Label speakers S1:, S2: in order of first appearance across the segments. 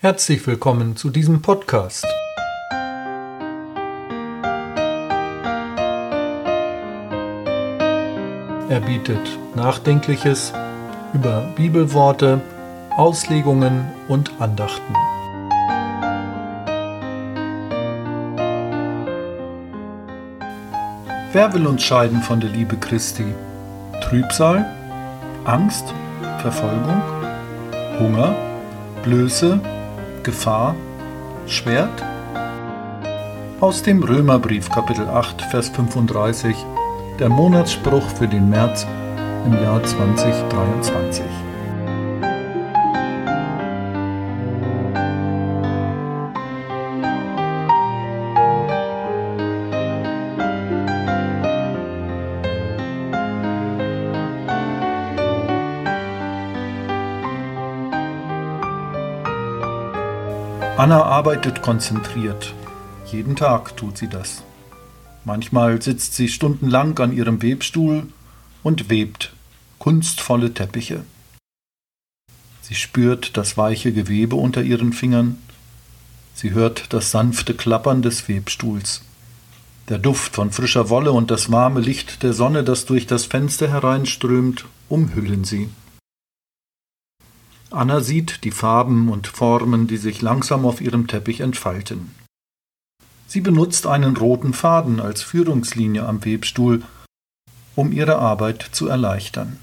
S1: Herzlich willkommen zu diesem Podcast. Er bietet Nachdenkliches über Bibelworte, Auslegungen und Andachten. Wer will uns scheiden von der Liebe Christi? Trübsal, Angst, Verfolgung, Hunger, Blöße, Gefahr, Schwert? Aus dem Römerbrief Kapitel 8, Vers 35, der Monatsspruch für den März im Jahr 2023. Anna arbeitet konzentriert. Jeden Tag tut sie das. Manchmal sitzt sie stundenlang an ihrem Webstuhl und webt kunstvolle Teppiche. Sie spürt das weiche Gewebe unter ihren Fingern. Sie hört das sanfte Klappern des Webstuhls. Der Duft von frischer Wolle und das warme Licht der Sonne, das durch das Fenster hereinströmt, umhüllen sie. Anna sieht die Farben und Formen, die sich langsam auf ihrem Teppich entfalten. Sie benutzt einen roten Faden als Führungslinie am Webstuhl, um ihre Arbeit zu erleichtern.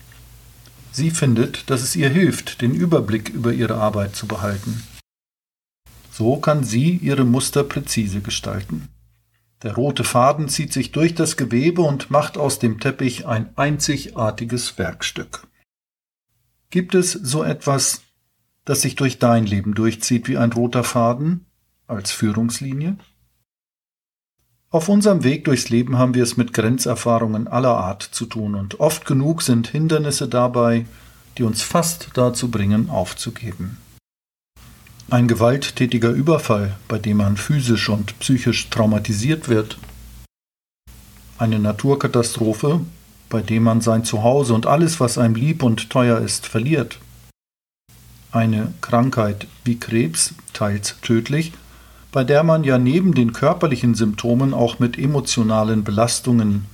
S1: Sie findet, dass es ihr hilft, den Überblick über ihre Arbeit zu behalten. So kann sie ihre Muster präzise gestalten. Der rote Faden zieht sich durch das Gewebe und macht aus dem Teppich ein einzigartiges Werkstück. Gibt es so etwas, das sich durch dein Leben durchzieht wie ein roter Faden als Führungslinie? Auf unserem Weg durchs Leben haben wir es mit Grenzerfahrungen aller Art zu tun und oft genug sind Hindernisse dabei, die uns fast dazu bringen, aufzugeben. Ein gewalttätiger Überfall, bei dem man physisch und psychisch traumatisiert wird. Eine Naturkatastrophe, bei dem man sein Zuhause und alles, was einem lieb und teuer ist, verliert. Eine Krankheit wie Krebs, teils tödlich, bei der man ja neben den körperlichen Symptomen auch mit emotionalen Belastungen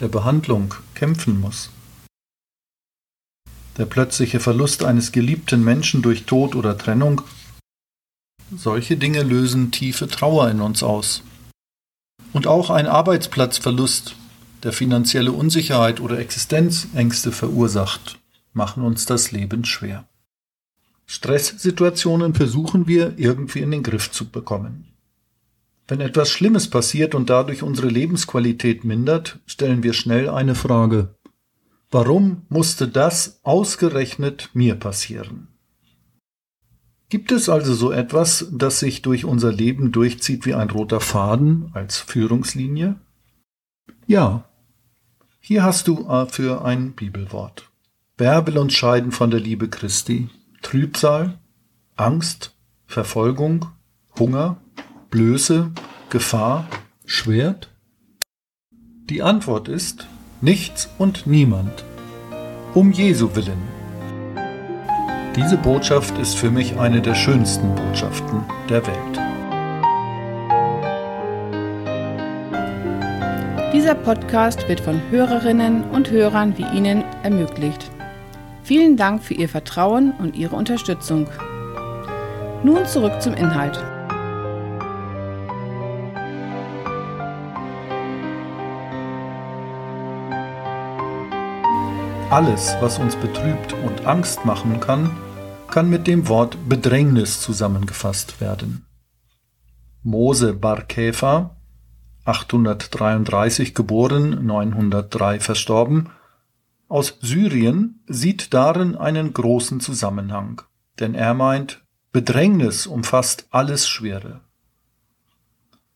S1: der Behandlung kämpfen muss. Der plötzliche Verlust eines geliebten Menschen durch Tod oder Trennung, solche Dinge lösen tiefe Trauer in uns aus. Und auch ein Arbeitsplatzverlust der finanzielle Unsicherheit oder Existenzängste verursacht, machen uns das Leben schwer. Stresssituationen versuchen wir irgendwie in den Griff zu bekommen. Wenn etwas Schlimmes passiert und dadurch unsere Lebensqualität mindert, stellen wir schnell eine Frage. Warum musste das ausgerechnet mir passieren? Gibt es also so etwas, das sich durch unser Leben durchzieht wie ein roter Faden als Führungslinie? Ja, hier hast du äh, für ein Bibelwort. Wer will uns scheiden von der Liebe Christi? Trübsal, Angst, Verfolgung, Hunger, Blöße, Gefahr, Schwert? Die Antwort ist nichts und niemand. Um Jesu willen. Diese Botschaft ist für mich eine der schönsten Botschaften der Welt.
S2: Dieser Podcast wird von Hörerinnen und Hörern wie Ihnen ermöglicht. Vielen Dank für Ihr Vertrauen und Ihre Unterstützung. Nun zurück zum Inhalt.
S1: Alles, was uns betrübt und Angst machen kann, kann mit dem Wort Bedrängnis zusammengefasst werden. Mose Bar Käfer 833 geboren, 903 verstorben, aus Syrien sieht darin einen großen Zusammenhang, denn er meint, Bedrängnis umfasst alles Schwere.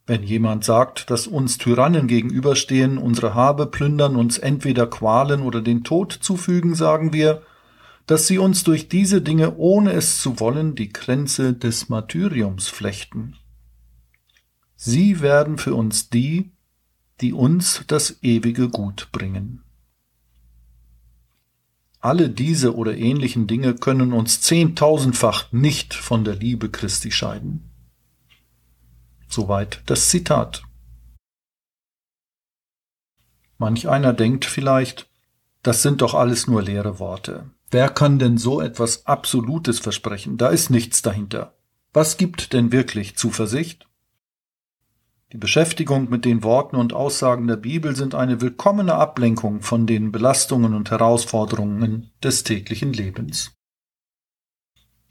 S1: Wenn jemand sagt, dass uns Tyrannen gegenüberstehen, unsere Habe plündern, uns entweder Qualen oder den Tod zufügen, sagen wir, dass sie uns durch diese Dinge, ohne es zu wollen, die Grenze des Martyriums flechten. Sie werden für uns die, die uns das ewige Gut bringen. Alle diese oder ähnlichen Dinge können uns zehntausendfach nicht von der Liebe Christi scheiden. Soweit das Zitat. Manch einer denkt vielleicht, das sind doch alles nur leere Worte. Wer kann denn so etwas Absolutes versprechen? Da ist nichts dahinter. Was gibt denn wirklich Zuversicht? Die Beschäftigung mit den Worten und Aussagen der Bibel sind eine willkommene Ablenkung von den Belastungen und Herausforderungen des täglichen Lebens.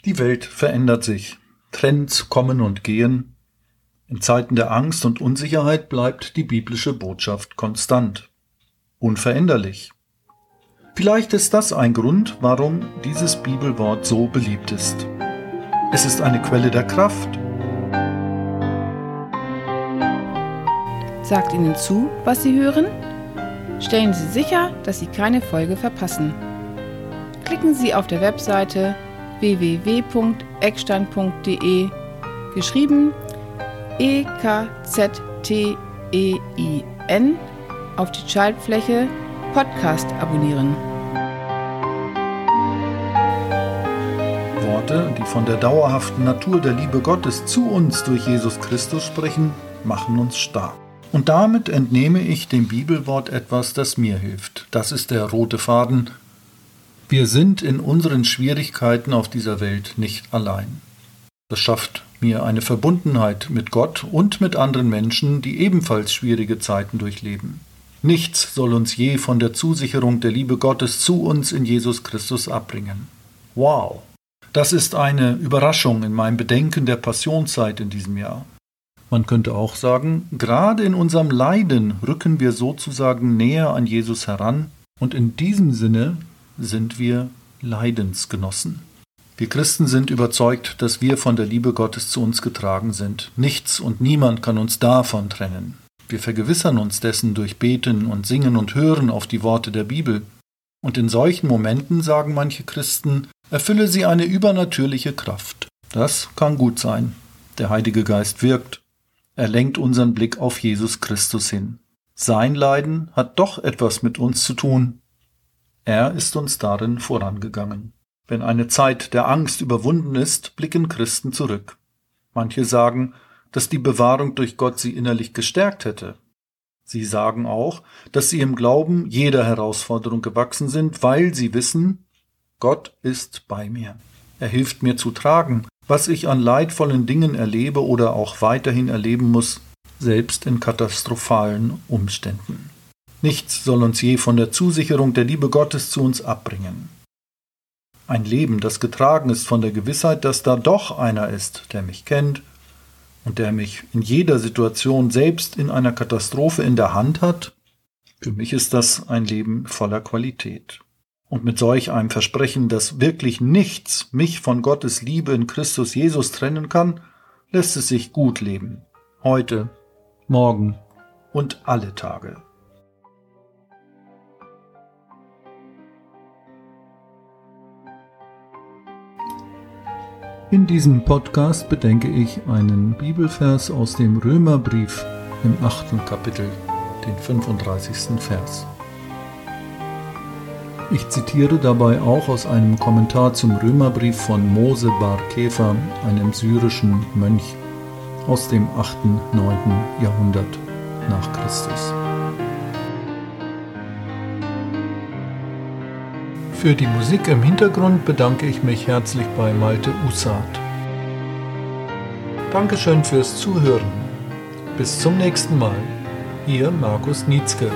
S1: Die Welt verändert sich, Trends kommen und gehen. In Zeiten der Angst und Unsicherheit bleibt die biblische Botschaft konstant, unveränderlich. Vielleicht ist das ein Grund, warum dieses Bibelwort so beliebt ist. Es ist eine Quelle der Kraft.
S2: Sagt Ihnen zu, was Sie hören? Stellen Sie sicher, dass Sie keine Folge verpassen. Klicken Sie auf der Webseite www.eckstein.de geschrieben E K Z T E I N auf die Schaltfläche Podcast abonnieren.
S1: Worte, die von der dauerhaften Natur der Liebe Gottes zu uns durch Jesus Christus sprechen, machen uns stark. Und damit entnehme ich dem Bibelwort etwas, das mir hilft. Das ist der rote Faden. Wir sind in unseren Schwierigkeiten auf dieser Welt nicht allein. Das schafft mir eine Verbundenheit mit Gott und mit anderen Menschen, die ebenfalls schwierige Zeiten durchleben. Nichts soll uns je von der Zusicherung der Liebe Gottes zu uns in Jesus Christus abbringen. Wow! Das ist eine Überraschung in meinem Bedenken der Passionszeit in diesem Jahr. Man könnte auch sagen, gerade in unserem Leiden rücken wir sozusagen näher an Jesus heran und in diesem Sinne sind wir Leidensgenossen. Wir Christen sind überzeugt, dass wir von der Liebe Gottes zu uns getragen sind. Nichts und niemand kann uns davon trennen. Wir vergewissern uns dessen durch Beten und Singen und Hören auf die Worte der Bibel. Und in solchen Momenten, sagen manche Christen, erfülle sie eine übernatürliche Kraft. Das kann gut sein. Der Heilige Geist wirkt. Er lenkt unseren Blick auf Jesus Christus hin. Sein Leiden hat doch etwas mit uns zu tun. Er ist uns darin vorangegangen. Wenn eine Zeit der Angst überwunden ist, blicken Christen zurück. Manche sagen, dass die Bewahrung durch Gott sie innerlich gestärkt hätte. Sie sagen auch, dass sie im Glauben jeder Herausforderung gewachsen sind, weil sie wissen, Gott ist bei mir. Er hilft mir zu tragen, was ich an leidvollen Dingen erlebe oder auch weiterhin erleben muss, selbst in katastrophalen Umständen. Nichts soll uns je von der Zusicherung der Liebe Gottes zu uns abbringen. Ein Leben, das getragen ist von der Gewissheit, dass da doch einer ist, der mich kennt und der mich in jeder Situation selbst in einer Katastrophe in der Hand hat, für mich ist das ein Leben voller Qualität. Und mit solch einem Versprechen, dass wirklich nichts mich von Gottes Liebe in Christus Jesus trennen kann, lässt es sich gut leben. Heute, morgen und alle Tage. In diesem Podcast bedenke ich einen Bibelvers aus dem Römerbrief im achten Kapitel, den 35. Vers. Ich zitiere dabei auch aus einem Kommentar zum Römerbrief von Mose Bar Kefer, einem syrischen Mönch aus dem 8. 9. Jahrhundert nach Christus. Für die Musik im Hintergrund bedanke ich mich herzlich bei Malte Usat. Dankeschön fürs Zuhören. Bis zum nächsten Mal. Ihr Markus Nietzke.